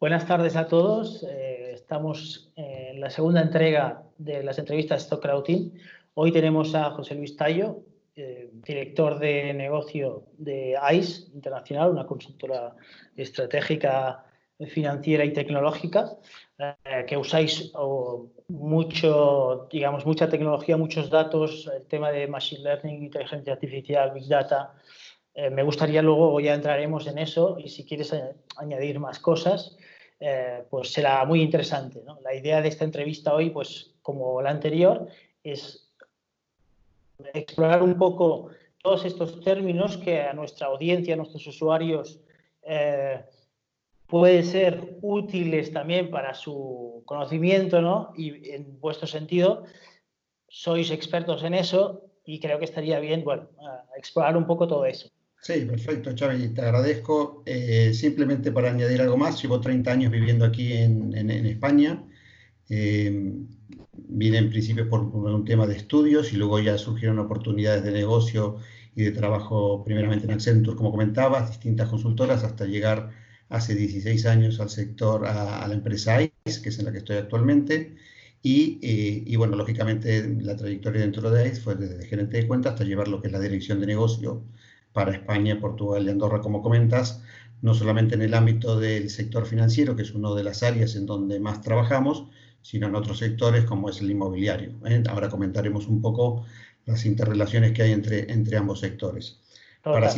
Buenas tardes a todos. Eh, estamos en la segunda entrega de las entrevistas Stock Team. Hoy tenemos a José Luis Tallo, eh, director de negocio de ICE Internacional, una consultora estratégica financiera y tecnológica, eh, que usáis mucho, digamos, mucha tecnología, muchos datos, el tema de Machine Learning, inteligencia artificial, Big Data. Eh, me gustaría luego, ya entraremos en eso, y si quieres añadir más cosas, pues será muy interesante. La idea de esta entrevista hoy, pues como la anterior, es explorar un poco todos estos términos que a nuestra audiencia, a nuestros usuarios, eh, pueden ser útiles también para su conocimiento, ¿no? Y en vuestro sentido, sois expertos en eso y creo que estaría bien, bueno, explorar un poco todo eso. Sí, perfecto, Xavi, te agradezco. Eh, simplemente para añadir algo más, llevo 30 años viviendo aquí en, en España. Eh, vine en principio por, un tema de estudios y luego ya surgieron oportunidades de negocio y de trabajo primeramente en Accenture, como comentabas, distintas consultoras hasta llegar hace 16 años al sector, a, la empresa ICE, que es en la que estoy actualmente. Y, eh, y, bueno, lógicamente la trayectoria dentro de ICE fue desde gerente de cuenta hasta llevar lo que es la dirección de negocio para España, Portugal y Andorra, como comentas, no solamente en el ámbito del sector financiero, que es una de las áreas en donde más trabajamos, sino en otros sectores como es el inmobiliario. ¿eh? Ahora comentaremos un poco las interrelaciones que hay entre, entre ambos sectores. Para,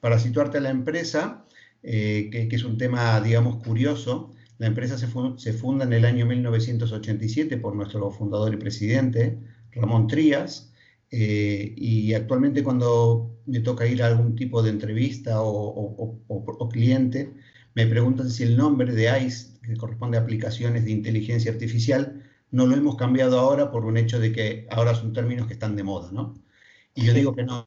para, situarte a la empresa, eh, que, es un tema, digamos, curioso, la empresa se, se, funda en el año 1987 por nuestro fundador y presidente, Ramón Trías, eh, y actualmente cuando me toca ir a algún tipo de entrevista o, o cliente, me preguntan si el nombre de ICE que corresponde a aplicaciones de inteligencia artificial, no lo hemos cambiado ahora por un hecho de que ahora son términos que están de moda, ¿no? Y yo digo que no,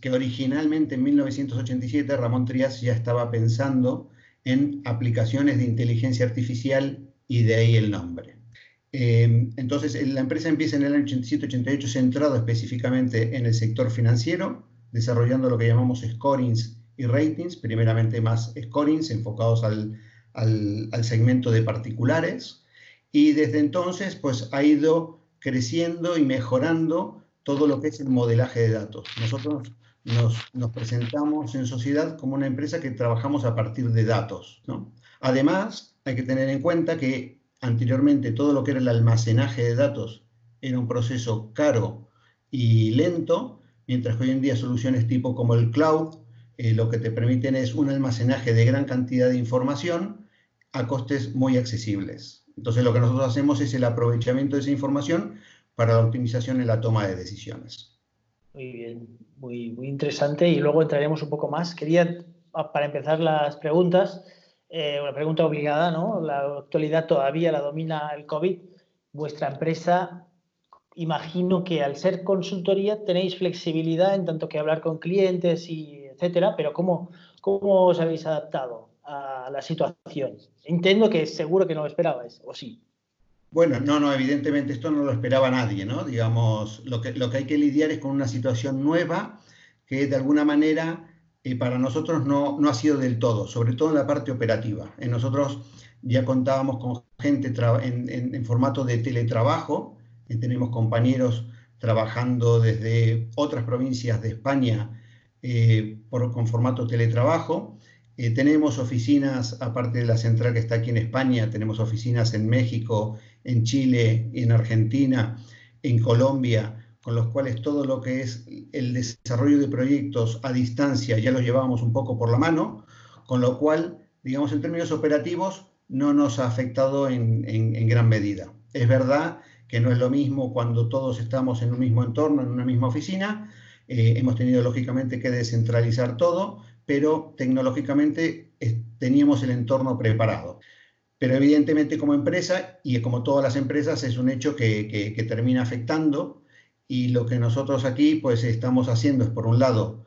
que, originalmente en 1987 Ramón Trias ya estaba pensando en aplicaciones de inteligencia artificial y de ahí el nombre. Eh, entonces, la empresa empieza en el año 87-88 centrado específicamente en el sector financiero, desarrollando lo que llamamos scorings y ratings, primeramente más scorings enfocados al, al, segmento de particulares y desde entonces pues ha ido creciendo y mejorando todo lo que es el modelaje de datos. Nosotros nos, presentamos en sociedad como una empresa que trabajamos a partir de datos. Además, hay que tener en cuenta que anteriormente todo lo que era el almacenaje de datos era un proceso caro y lento, mientras que hoy en día soluciones tipo como el cloud eh, lo que te permiten es un almacenaje de gran cantidad de información a costes muy accesibles. Entonces lo que nosotros hacemos es el aprovechamiento de esa información para la optimización en la toma de decisiones. Muy bien, muy, interesante y luego entraremos un poco más. Quería, para empezar las preguntas, eh, una pregunta obligada, ¿no? La actualidad todavía la domina el COVID. Vuestra empresa, imagino que al ser consultoría tenéis flexibilidad en tanto que hablar con clientes y etcétera, pero ¿cómo, cómo os habéis adaptado? a la situación. Entiendo que seguro que no lo esperabais, ¿o sí? Bueno, no, no, evidentemente esto no lo esperaba nadie, ¿no? Digamos, lo que, lo que hay que lidiar es con una situación nueva que de alguna manera eh, para nosotros no, no ha sido del todo, sobre todo en la parte operativa. En nosotros ya contábamos con gente en, en, formato de teletrabajo, y tenemos compañeros trabajando desde otras provincias de España eh, con formato teletrabajo. Eh, tenemos oficinas, aparte de la central que está aquí en España, tenemos oficinas en México, en Chile, en Argentina, en Colombia, con los cuales todo lo que es el desarrollo de proyectos a distancia ya lo llevábamos un poco por la mano, con lo cual, digamos, en términos operativos, no nos ha afectado en, gran medida. Es verdad que no es lo mismo cuando todos estamos en un mismo entorno, en una misma oficina. Eh, hemos tenido, lógicamente, que descentralizar todo, pero tecnológicamente teníamos el entorno preparado. Pero evidentemente como empresa, y como todas las empresas, es un hecho que, termina afectando y lo que nosotros aquí pues estamos haciendo es, por un lado,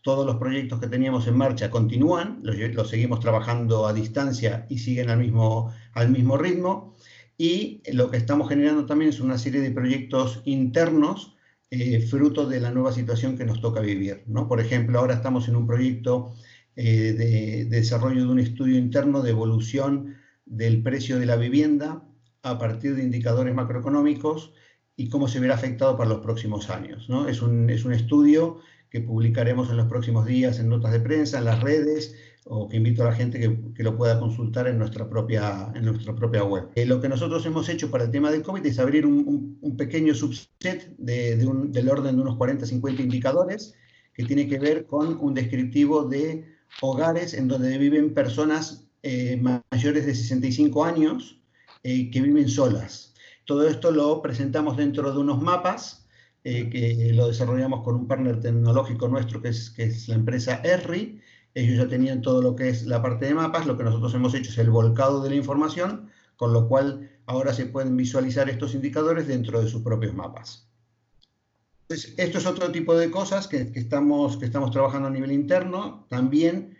todos los proyectos que teníamos en marcha continúan, los, seguimos trabajando a distancia y siguen al mismo, al mismo ritmo. y lo que estamos generando también es una serie de proyectos internos eh, fruto de la nueva situación que nos toca vivir. ¿no? Por ejemplo, ahora estamos en un proyecto eh, de, desarrollo de un estudio interno de evolución del precio de la vivienda a partir de indicadores macroeconómicos y cómo se verá afectado para los próximos años. ¿no? Es, un, es un estudio que publicaremos en los próximos días en notas de prensa, en las redes, o que invito a la gente que, lo pueda consultar en nuestra propia, en nuestra propia web. Eh, lo que nosotros hemos hecho para el tema del COVID es abrir un, pequeño subset de, del orden de unos 40-50 indicadores que tiene que ver con un descriptivo de hogares en donde viven personas eh, mayores de 65 años eh, que viven solas. Todo esto lo presentamos dentro de unos mapas que lo desarrollamos con un partner tecnológico nuestro que es, que es la empresa ERRI, ellos ya tenían todo lo que es la parte de mapas, lo que nosotros hemos hecho es el volcado de la información, con lo cual ahora se pueden visualizar estos indicadores dentro de sus propios mapas. esto es otro tipo de cosas que, estamos, que estamos trabajando a nivel interno. También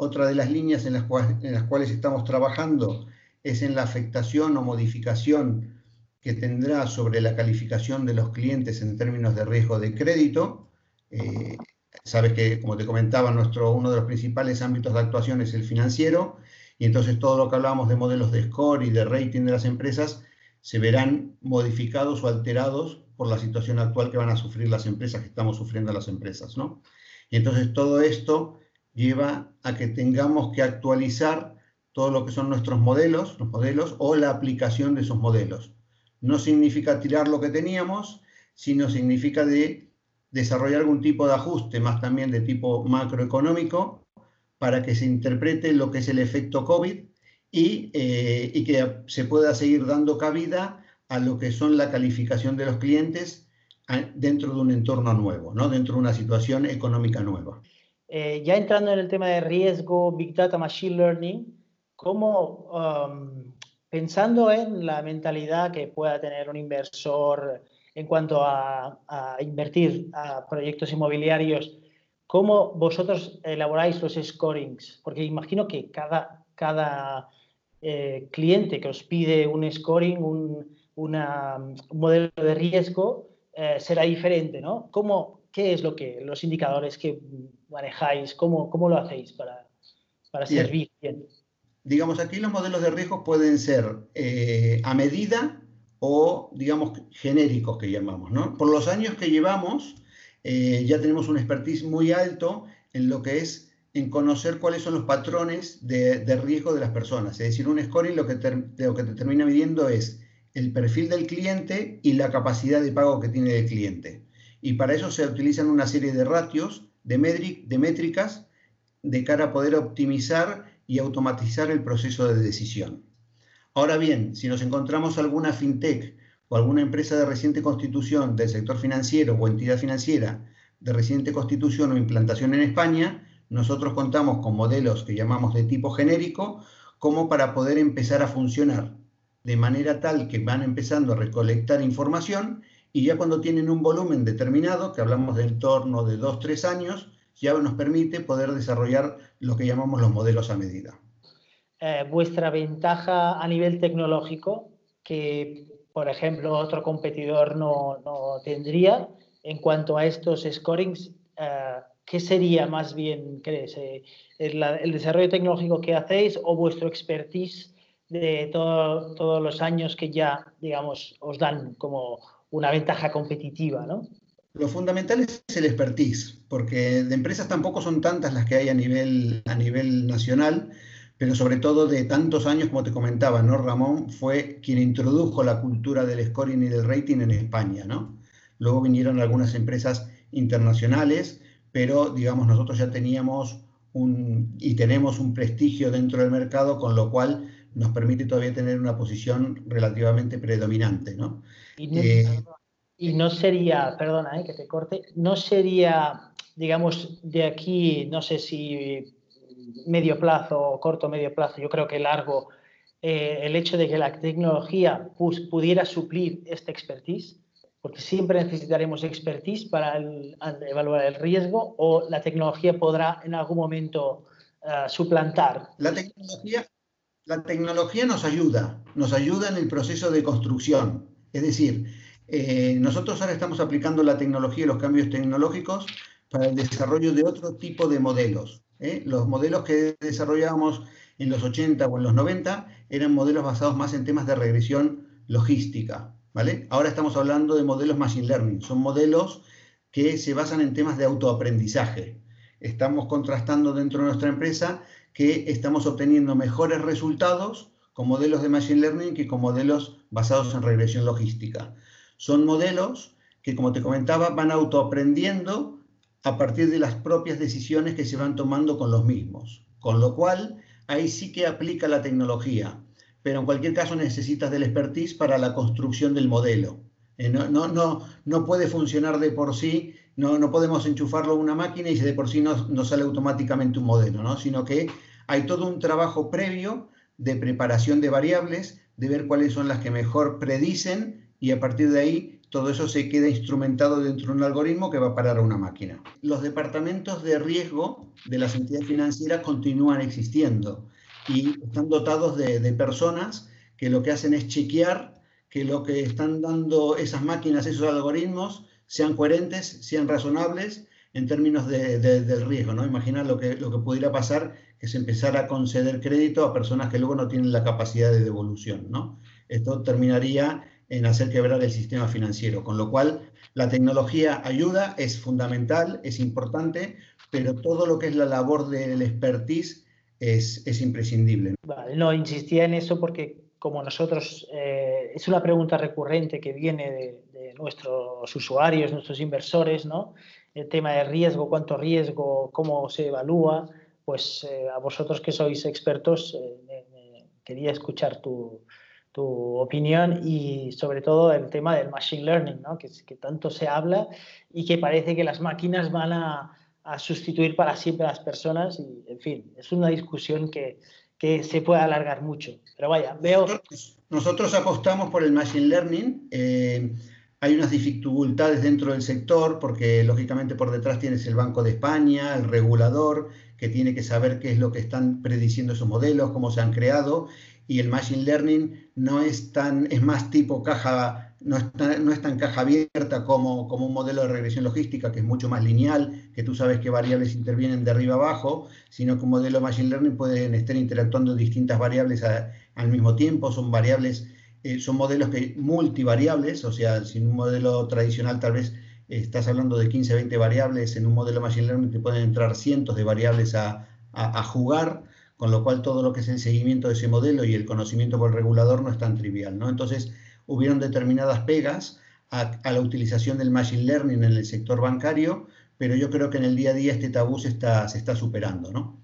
otra de las líneas en las, cuales, estamos trabajando es en la afectación o modificación que tendrá sobre la calificación de los clientes en términos de riesgo de crédito. Eh, Sabes que, como te comentaba, nuestro, uno de los principales ámbitos de actuación es el financiero, y entonces todo lo que hablábamos de modelos de score y de rating de las empresas se verán modificados o alterados por la situación actual que van a sufrir las empresas, que estamos sufriendo las empresas, ¿no? Y entonces todo esto lleva a que tengamos que actualizar todo lo que son nuestros modelos, los modelos o la aplicación de esos modelos. No significa tirar lo que teníamos, sino significa de desarrollar algún tipo de ajuste, más también de tipo macroeconómico, para que se interprete lo que es el efecto COVID y, eh, y, que se pueda seguir dando cabida a lo que son la calificación de los clientes dentro de un entorno nuevo, ¿no? dentro de una situación económica nueva. Eh, ya entrando en el tema de riesgo, Big Data, Machine Learning, ¿cómo, um, pensando en la mentalidad que pueda tener un inversor en cuanto a, invertir a proyectos inmobiliarios, ¿cómo vosotros elaboráis los scorings? Porque imagino que cada, cada eh, cliente que os pide un scoring, un, modelo de riesgo, eh, será diferente, ¿no? ¿Cómo, ¿Qué es lo que los indicadores que manejáis? ¿Cómo, cómo lo hacéis para, para servir bien? Digamos, aquí los modelos de riesgo pueden ser eh, a medida o, digamos, genéricos que llamamos. ¿no? Por los años que llevamos, eh, ya tenemos un expertise muy alto en lo que es en conocer cuáles son los patrones de, riesgo de las personas. Es decir, un scoring lo que, lo que te termina midiendo es el perfil del cliente y la capacidad de pago que tiene el cliente. Y para eso se utilizan una serie de ratios, de, métricas, de cara a poder optimizar y automatizar el proceso de decisión. Ahora bien, si nos encontramos alguna fintech o alguna empresa de reciente constitución del sector financiero o entidad financiera de reciente constitución o implantación en España, nosotros contamos con modelos que llamamos de tipo genérico como para poder empezar a funcionar de manera tal que van empezando a recolectar información y ya cuando tienen un volumen determinado, que hablamos de entorno de 2-3 años, ya nos permite poder desarrollar lo que llamamos los modelos a medida. Eh, vuestra ventaja a nivel tecnológico que, por ejemplo, otro competidor no, tendría en cuanto a estos scorings? Eh, ¿Qué sería más bien, crees, eh, el, desarrollo tecnológico que hacéis o vuestro expertise de todos los años que ya, digamos, os dan como una ventaja competitiva, ¿no? Lo fundamental es el expertise, porque de empresas tampoco son tantas las que hay a nivel, a nivel nacional pero sobre todo de tantos años, como te comentaba, ¿no? Ramón fue quien introdujo la cultura del scoring y del rating en España, ¿no? Luego vinieron algunas empresas internacionales, pero digamos nosotros ya teníamos un, y tenemos un prestigio dentro del mercado, con lo cual nos permite todavía tener una posición relativamente predominante, ¿no? Y no, eh, sería, perdona eh, que te corte, no sería, digamos, de aquí, no sé si medio plazo, corto, medio plazo, yo creo que largo, eh, el hecho de que la tecnología pudiera suplir este expertise, porque siempre necesitaremos expertise para evaluar el riesgo o la tecnología podrá en algún momento eh, suplantar. La tecnología, La tecnología nos ayuda, nos ayuda en el proceso de construcción. Es decir, eh, nosotros ahora estamos aplicando la tecnología y los cambios tecnológicos para el desarrollo de otro tipo de modelos. ¿eh? Los modelos que desarrollábamos en los 80 o en los 90 eran modelos basados más en temas de regresión logística. ¿vale? Ahora estamos hablando de modelos machine learning. Son modelos que se basan en temas de autoaprendizaje. Estamos contrastando dentro de nuestra empresa que estamos obteniendo mejores resultados con modelos de machine learning que con modelos basados en regresión logística. Son modelos que, como te comentaba, van autoaprendiendo a partir de las propias decisiones que se van tomando con los mismos. Con lo cual, ahí sí que aplica la tecnología, pero en cualquier caso necesitas del expertise para la construcción del modelo. Eh, no, no, no, no puede funcionar de por sí, no, no podemos enchufarlo a una máquina y de por sí no, sale automáticamente un modelo, ¿no? sino que hay todo un trabajo previo de preparación de variables, de ver cuáles son las que mejor predicen y a partir de ahí todo eso se queda instrumentado dentro de un algoritmo que va a parar a una máquina. Los departamentos de riesgo de las entidades financieras continúan existiendo y están dotados de, personas que lo que hacen es chequear que lo que están dando esas máquinas, esos algoritmos, sean coherentes, sean razonables en términos del riesgo. ¿no? Imaginar lo que, lo que pudiera pasar que se empezara a conceder crédito a personas que luego no tienen la capacidad de devolución. ¿no? Esto terminaría en hacer quebrar el sistema financiero. Con lo cual, la tecnología ayuda, es fundamental, es importante, pero todo lo que es la labor del expertise es, es imprescindible. Vale, no, insistía en eso porque como nosotros, eh, es una pregunta recurrente que viene de, nuestros usuarios, nuestros inversores, ¿no? El tema de riesgo, cuánto riesgo, cómo se evalúa, pues eh, a vosotros que sois expertos, eh, quería escuchar tu, tu opinión y sobre todo el tema del machine learning, ¿no? que, que tanto se habla y que parece que las máquinas van a, a, sustituir para siempre a las personas y, en fin, es una discusión que, que se puede alargar mucho. Pero vaya, veo... Nosotros, apostamos por el machine learning. Eh, hay unas dificultades dentro del sector porque lógicamente por detrás tienes el Banco de España, el regulador, que tiene que saber qué es lo que están prediciendo esos modelos, cómo se han creado y el Machine Learning no es tan, es más tipo caja, no es no es tan caja abierta como, como un modelo de regresión logística, que es mucho más lineal, que tú sabes qué variables intervienen de arriba abajo, sino que un modelo Machine Learning pueden estar interactuando distintas variables al mismo tiempo, son variables, eh, son modelos que multivariables, o sea, si un modelo tradicional tal vez estás hablando de 15, 20 variables, en un modelo Machine Learning te pueden entrar cientos de variables a, a, a jugar, con lo cual todo lo que es el seguimiento de ese modelo y el conocimiento por el regulador no es tan trivial. ¿no? Entonces, hubieron determinadas pegas a, la utilización del Machine Learning en el sector bancario, pero yo creo que en el día a día este tabú se está, se está superando. ¿no?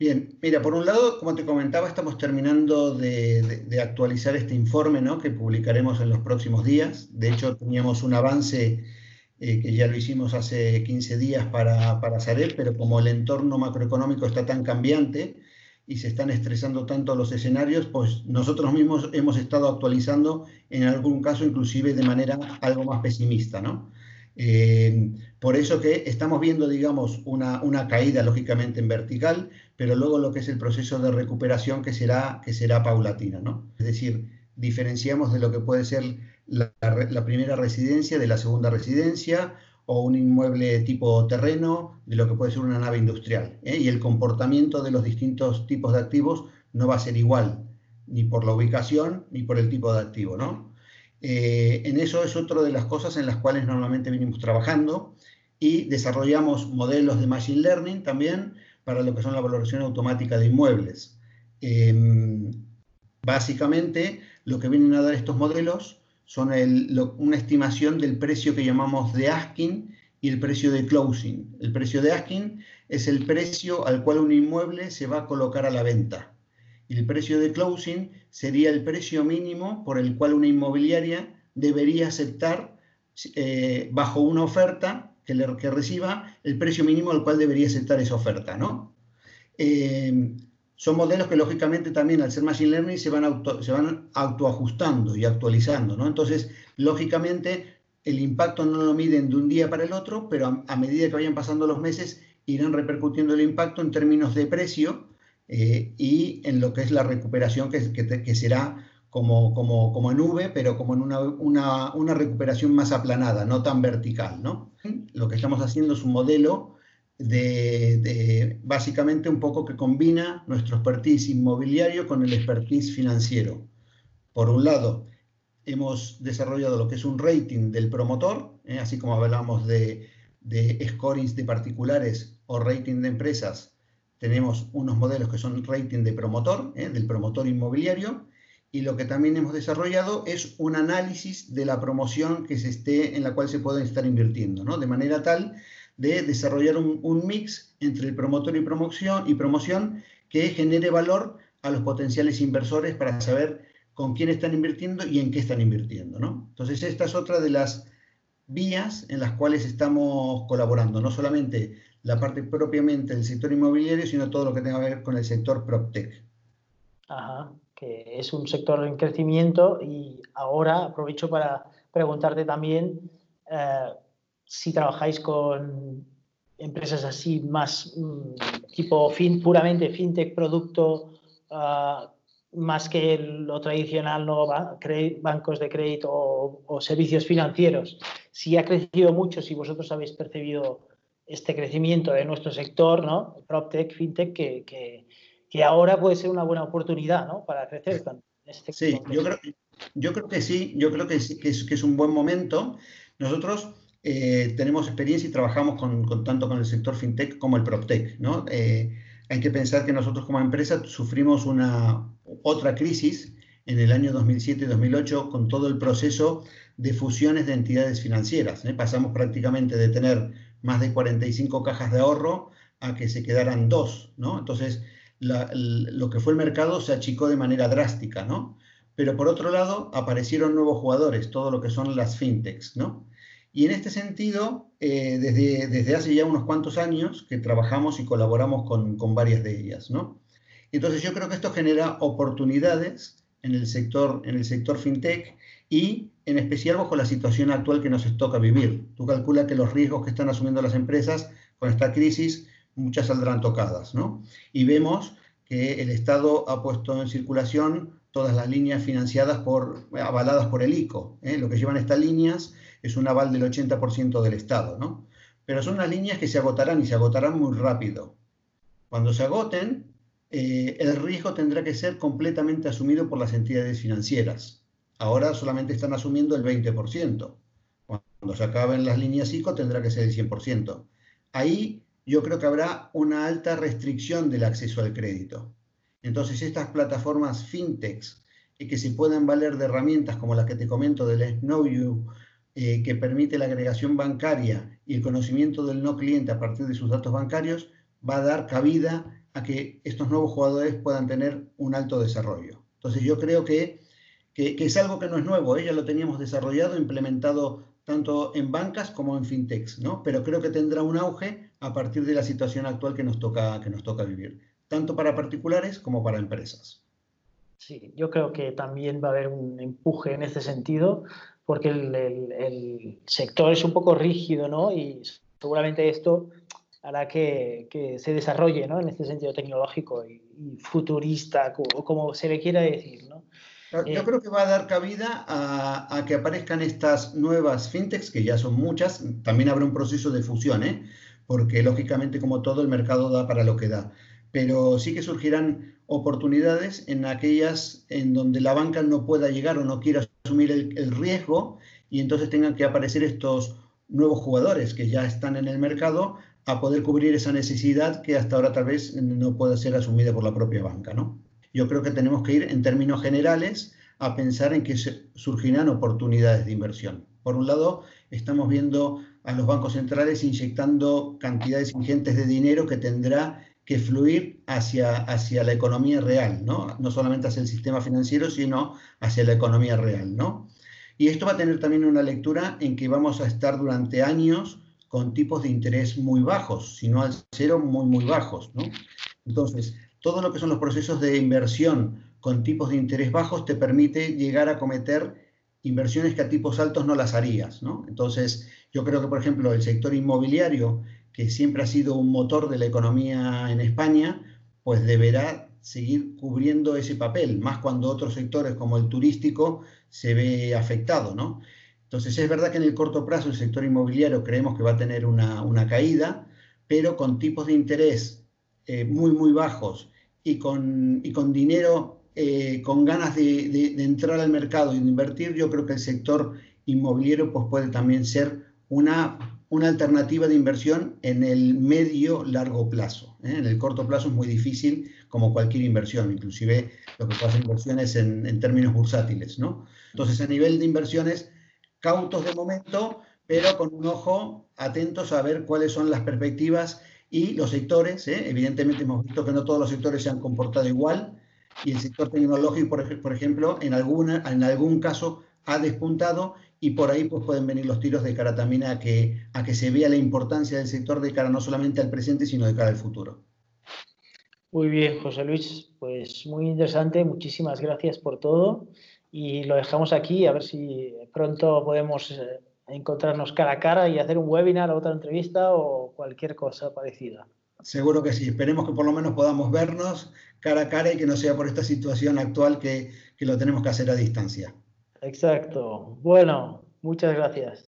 Bien, mira, por un lado, como te comentaba, estamos terminando de, actualizar este informe ¿no? que publicaremos en los próximos días. De hecho, teníamos un avance eh, que ya lo hicimos hace 15 días para, para Sarel, pero como el entorno macroeconómico está tan cambiante, y se están estresando tanto los escenarios, pues nosotros mismos hemos estado actualizando, en algún caso inclusive de manera algo más pesimista, ¿no? Eh, por eso que estamos viendo, digamos, una, caída lógicamente en vertical, pero luego lo que es el proceso de recuperación que será, que será paulatina, ¿no? Es decir, diferenciamos de lo que puede ser la, la primera residencia de la segunda residencia o un inmueble tipo terreno de lo que puede ser una nave industrial. ¿eh? Y el comportamiento de los distintos tipos de activos no va a ser igual, ni por la ubicación ni por el tipo de activo. ¿no? Eh, en eso es otra de las cosas en las cuales normalmente venimos trabajando y desarrollamos modelos de Machine Learning también para lo que son la valoración automática de inmuebles. Em, básicamente, lo que vienen a dar estos modelos son una estimación del precio que llamamos de asking y el precio de closing. El precio de asking es el precio al cual un inmueble se va a colocar a la venta. Y el precio de closing sería el precio mínimo por el cual una inmobiliaria debería aceptar eh, bajo una oferta que, le, que reciba el precio mínimo al cual debería aceptar esa oferta, ¿no? Eh, son modelos que lógicamente también al ser machine learning se van, se van autoajustando y actualizando, ¿no? Entonces, lógicamente, el impacto no lo miden de un día para el otro, pero a, medida que vayan pasando los meses irán repercutiendo el impacto en términos de precio eh, y en lo que es la recuperación que, será como, como, como, en V, pero como en una, una, recuperación más aplanada, no tan vertical. ¿no? Lo que estamos haciendo es un modelo de, básicamente un poco que combina nuestro expertise inmobiliario con el expertise financiero. Por un lado, hemos desarrollado lo que es un rating del promotor, ¿eh? así como hablamos de, de de particulares o rating de empresas, tenemos unos modelos que son rating de promotor, ¿eh? del promotor inmobiliario, y lo que también hemos desarrollado es un análisis de la promoción que se esté, en la cual se puede estar invirtiendo, ¿no? de manera tal de desarrollar un, un mix entre el promotor y promoción, y promoción que genere valor a los potenciales inversores para saber con quién están invirtiendo y en qué están invirtiendo. ¿no? Entonces, esta es otra de las vías en las cuales estamos colaborando, no solamente la parte propiamente del sector inmobiliario, sino todo lo que tenga que ver con el sector PropTech. Ajá, que es un sector en crecimiento y ahora aprovecho para preguntarte también eh, si trabajáis con empresas así más mm, tipo puramente fintech, producto, uh, más que lo tradicional, ¿no? bancos de crédito o, servicios financieros, si ha crecido mucho, si vosotros habéis percibido este crecimiento de nuestro sector, ¿no? PropTech, FinTech, que, que, que ahora puede ser una buena oportunidad ¿no? para crecer. Este sí, yo creo, yo creo, que sí, yo creo que, sí, que, es, que es un buen momento. Nosotros eh, tenemos experiencia y trabajamos con, con, tanto con el sector FinTech como el PropTech, ¿no? Eh, hay que pensar que nosotros como empresa sufrimos una otra crisis en el año 2007 y 2008 con todo el proceso de fusiones de entidades financieras. ¿eh? Pasamos prácticamente de tener más de 45 cajas de ahorro a que se quedaran dos, ¿no? Entonces, lo que fue el mercado se achicó de manera drástica, ¿no? Pero por otro lado, aparecieron nuevos jugadores, todo lo que son las fintechs, ¿no? Y en este sentido, eh, desde, desde hace ya unos cuantos años que trabajamos y colaboramos con, con varias de ellas, ¿no? Entonces yo creo que esto genera oportunidades en el sector, en el sector fintech y en especial bajo la situación actual que nos toca vivir. Tú calculas que los riesgos que están asumiendo las empresas con esta crisis, muchas saldrán tocadas, ¿no? Y vemos que el Estado ha puesto en circulación todas las líneas financiadas por, avaladas por el ICO. ¿eh? Lo que llevan estas líneas es un aval del 80% del Estado, ¿no? Pero son unas líneas que se agotarán y se agotarán muy rápido. Cuando se agoten, eh, el riesgo tendrá que ser completamente asumido por las entidades financieras. Ahora solamente están asumiendo el 20%. Cuando se acaben las líneas ICO tendrá que ser el 100%. Ahí yo creo que habrá una alta restricción del acceso al crédito. Entonces estas plataformas fintechs y que se puedan valer de herramientas como las que te comento del Know You, eh, que permite la agregación bancaria y el conocimiento del no cliente a partir de sus datos bancarios, va a dar cabida a que estos nuevos jugadores puedan tener un alto desarrollo. Entonces yo creo que, que, es algo que no es nuevo, ¿eh? ya lo teníamos desarrollado, implementado tanto en bancas como en fintechs, ¿no? pero creo que tendrá un auge a partir de la situación actual que nos toca, que nos toca vivir, tanto para particulares como para empresas. Sí, yo creo que también va a haber un empuje en ese sentido, porque el, sector es un poco rígido, ¿no? Y seguramente esto hará que, se desarrolle ¿no? en este sentido tecnológico y, futurista, o como se le quiera decir. ¿no? Yo eh, creo que va a dar cabida a, a, que aparezcan estas nuevas fintechs, que ya son muchas. También habrá un proceso de fusión, ¿eh? porque lógicamente, como todo, el mercado da para lo que da. Pero sí que surgirán oportunidades en aquellas en donde la banca no pueda llegar o no quiera asumir el, el riesgo y entonces tengan que aparecer estos nuevos jugadores que ya están en el mercado a poder cubrir esa necesidad que hasta ahora tal vez no pueda ser asumida por la propia banca. ¿no? Yo creo que tenemos que ir en términos generales a pensar en que surgirán oportunidades de inversión. Por un lado, estamos viendo a los bancos centrales inyectando cantidades ingentes de dinero que tendrá que fluir hacia, hacia la economía real, ¿no? no solamente hacia el sistema financiero, sino hacia la economía real. ¿no? Y esto va a tener también una lectura en que vamos a estar durante años con tipos de interés muy bajos, sino al cero muy, muy bajos. ¿no? Entonces, todo lo que son los procesos de inversión con tipos de interés bajos te permite llegar a cometer inversiones que a tipos altos no las harías. ¿no? Entonces, yo creo que, por ejemplo, el sector inmobiliario, que siempre ha sido un motor de la economía en España, pues deberá seguir cubriendo ese papel, más cuando otros sectores como el turístico se ve afectado, ¿no? Entonces es verdad que en el corto plazo el sector inmobiliario creemos que va a tener una, caída, pero con tipos de interés eh, muy, muy bajos y con, y con dinero, eh, con ganas de, entrar al mercado y de invertir, yo creo que el sector inmobiliario pues, puede también ser una, una alternativa de inversión en el medio largo plazo. ¿eh? En el corto plazo es muy difícil, como cualquier inversión, inclusive lo que puede hacer inversiones en, en términos bursátiles. ¿no? Entonces, a nivel de inversiones, cautos de momento, pero con un ojo atentos a ver cuáles son las perspectivas y los sectores. ¿eh? Evidentemente hemos visto que no todos los sectores se han comportado igual y el sector tecnológico, por, ejemplo, en, alguna, en algún caso ha despuntado y por ahí pues, pueden venir los tiros de cara también a que, a que se vea la importancia del sector de cara no solamente al presente, sino de cara al futuro. Muy bien, José Luis, pues muy interesante, muchísimas gracias por todo y lo dejamos aquí a ver si pronto podemos eh, encontrarnos cara a cara y hacer un webinar o otra entrevista o cualquier cosa parecida. Seguro que sí, esperemos que por lo menos podamos vernos cara a cara y que no sea por esta situación actual que, que lo tenemos que hacer a distancia. Exacto. Bueno, muchas gracias.